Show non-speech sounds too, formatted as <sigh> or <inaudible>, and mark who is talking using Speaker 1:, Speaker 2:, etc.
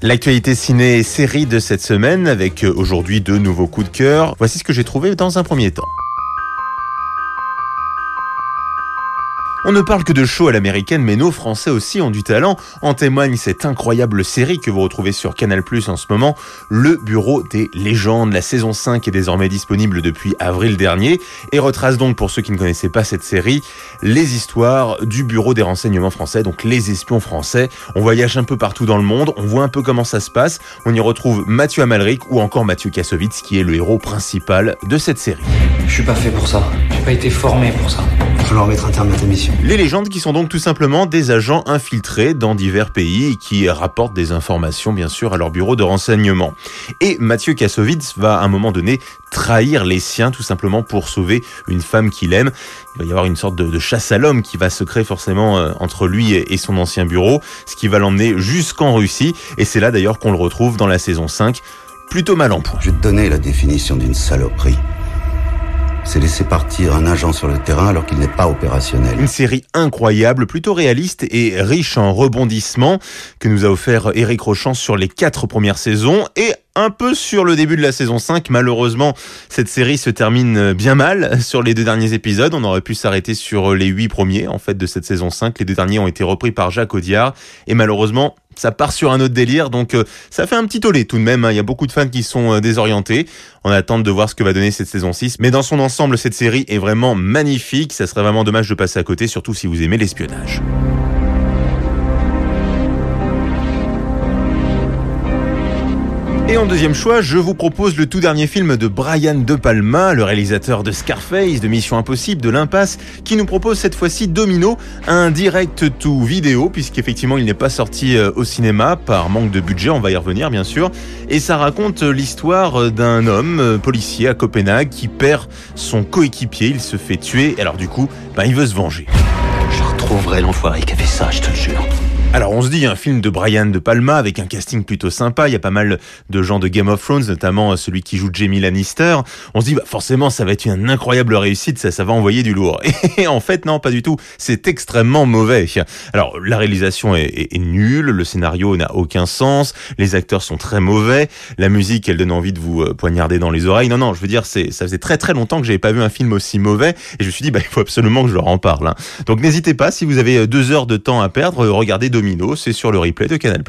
Speaker 1: L'actualité ciné et série de cette semaine avec euh, aujourd'hui deux nouveaux coups de cœur. Voici ce que j'ai trouvé dans un premier temps. On ne parle que de show à l'américaine, mais nos Français aussi ont du talent. En témoigne cette incroyable série que vous retrouvez sur Canal Plus en ce moment, Le Bureau des légendes. La saison 5 est désormais disponible depuis avril dernier et retrace donc, pour ceux qui ne connaissaient pas cette série, les histoires du Bureau des renseignements français, donc les espions français. On voyage un peu partout dans le monde, on voit un peu comment ça se passe. On y retrouve Mathieu Amalric ou encore Mathieu Kassovitz, qui est le héros principal de cette série.
Speaker 2: Je suis pas fait pour ça. J'ai pas été formé pour ça.
Speaker 3: Il va falloir mettre un terme à ta mission.
Speaker 1: Les légendes qui sont donc tout simplement des agents infiltrés dans divers pays et qui rapportent des informations bien sûr à leur bureau de renseignement. Et Mathieu Kassovitz va à un moment donné trahir les siens tout simplement pour sauver une femme qu'il aime. Il va y avoir une sorte de, chasse à l'homme qui va se créer forcément euh, entre lui et son ancien bureau, ce qui va l'emmener jusqu'en Russie. Et c'est là d'ailleurs qu'on le retrouve dans la saison 5, plutôt mal en point.
Speaker 3: Je vais te donner la définition d'une saloperie c'est laisser partir un agent sur le terrain alors qu'il n'est pas opérationnel.
Speaker 1: Une série incroyable, plutôt réaliste et riche en rebondissements que nous a offert Eric Rochant sur les quatre premières saisons et un peu sur le début de la saison 5. Malheureusement, cette série se termine bien mal sur les deux derniers épisodes. On aurait pu s'arrêter sur les huit premiers, en fait, de cette saison 5. Les deux derniers ont été repris par Jacques Audiard. Et malheureusement, ça part sur un autre délire, donc euh, ça fait un petit tollé tout de même. Hein. Il y a beaucoup de fans qui sont euh, désorientés. On attend de voir ce que va donner cette saison 6. Mais dans son ensemble, cette série est vraiment magnifique. Ça serait vraiment dommage de passer à côté, surtout si vous aimez l'espionnage. En deuxième choix, je vous propose le tout dernier film de Brian De Palma, le réalisateur de Scarface, de Mission Impossible, de l'Impasse, qui nous propose cette fois-ci Domino, un direct to vidéo, puisqu'effectivement il n'est pas sorti euh, au cinéma par manque de budget, on va y revenir bien sûr. Et ça raconte l'histoire d'un homme euh, policier à Copenhague qui perd son coéquipier, il se fait tuer, alors du coup, ben, il veut se venger.
Speaker 4: Je retrouverai l'enfoiré qui a fait ça, je te le jure.
Speaker 1: Alors on se dit un film de Brian De Palma avec un casting plutôt sympa, il y a pas mal de gens de Game of Thrones, notamment euh, celui qui joue Jamie Lannister. On se dit bah, forcément ça va être une incroyable réussite, ça, ça va envoyer du lourd. <laughs> Et en fait non, pas du tout, c'est extrêmement mauvais. Alors la réalisation est, nulle, le scénario n'a aucun sens, les acteurs sont très mauvais, la musique elle donne envie de vous euh, poignarder dans les oreilles. Non non, je veux dire c'est ça faisait très très longtemps que j'avais pas vu un film aussi mauvais et je me suis dit bah il faut absolument que je leur en parle. Hein. Donc n'hésitez pas si vous avez euh, deux heures de temps à perdre, regardez C'est sur le replay de Canal+.